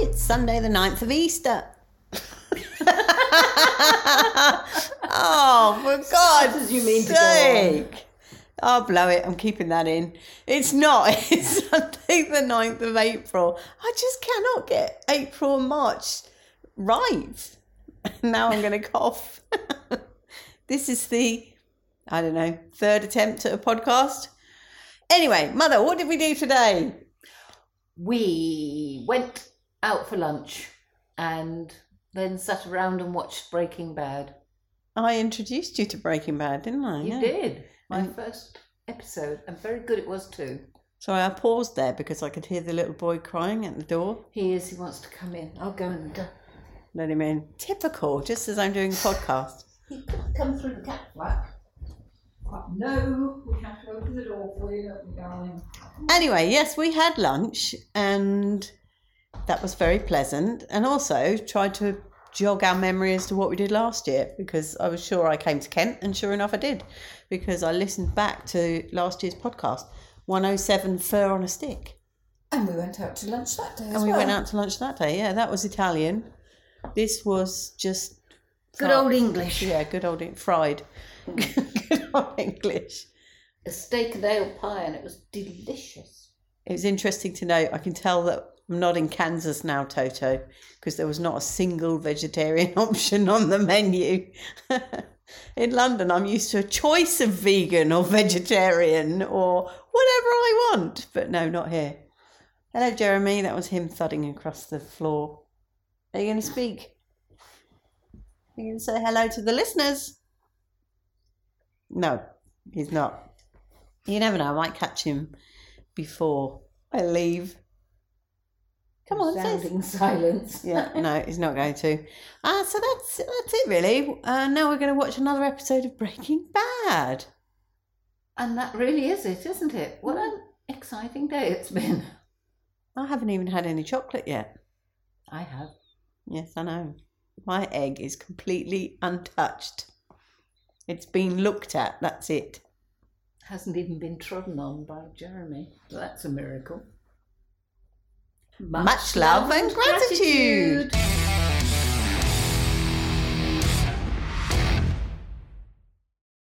It's Sunday, the 9th of Easter. oh, for God's you mean to go I'll blow it. I'm keeping that in. It's not. It's Sunday, the 9th of April. I just cannot get April and March right. Now I'm going to cough. this is the, I don't know, third attempt at a podcast. Anyway, Mother, what did we do today? We went out for lunch and then sat around and watched Breaking Bad. I introduced you to Breaking Bad, didn't I? You Yeah. did. My And- first episode, and very good it was too. Sorry, I paused there because I could hear the little boy crying at the door. He is, he wants to come in. I'll go and uh, Let him in. Typical, just as I'm doing a podcast. he could come through the cat flap. But no, we have to open the door for you, darling? Anyway, yes, we had lunch and that was very pleasant. And also tried to jog our memory as to what we did last year because I was sure I came to Kent and sure enough I did because I listened back to last year's podcast 107 Fur on a Stick. And we went out to lunch that day as And we well. went out to lunch that day. Yeah, that was Italian. This was just Good old English. Yeah, good old fried. good old English. A steak and ale pie, and it was delicious. It was interesting to note. I can tell that I'm not in Kansas now, Toto, because there was not a single vegetarian option on the menu. in London, I'm used to a choice of vegan or vegetarian or whatever I want, but no, not here. Hello, Jeremy. That was him thudding across the floor. Are you going to speak? Are you going to say hello to the listeners? No, he's not. You never know. I might catch him before I leave. Come on. Sounding silence. Yeah, no, he's not going to. Ah, so that's that's it really. Uh, now we're going to watch another episode of Breaking Bad. And that really is it, isn't it? What an exciting day it's been. I haven't even had any chocolate yet. I have. Yes, I know. My egg is completely untouched. It's been looked at. That's it. Hasn't even been trodden on by Jeremy. That's a miracle. Much love and gratitude. gratitude.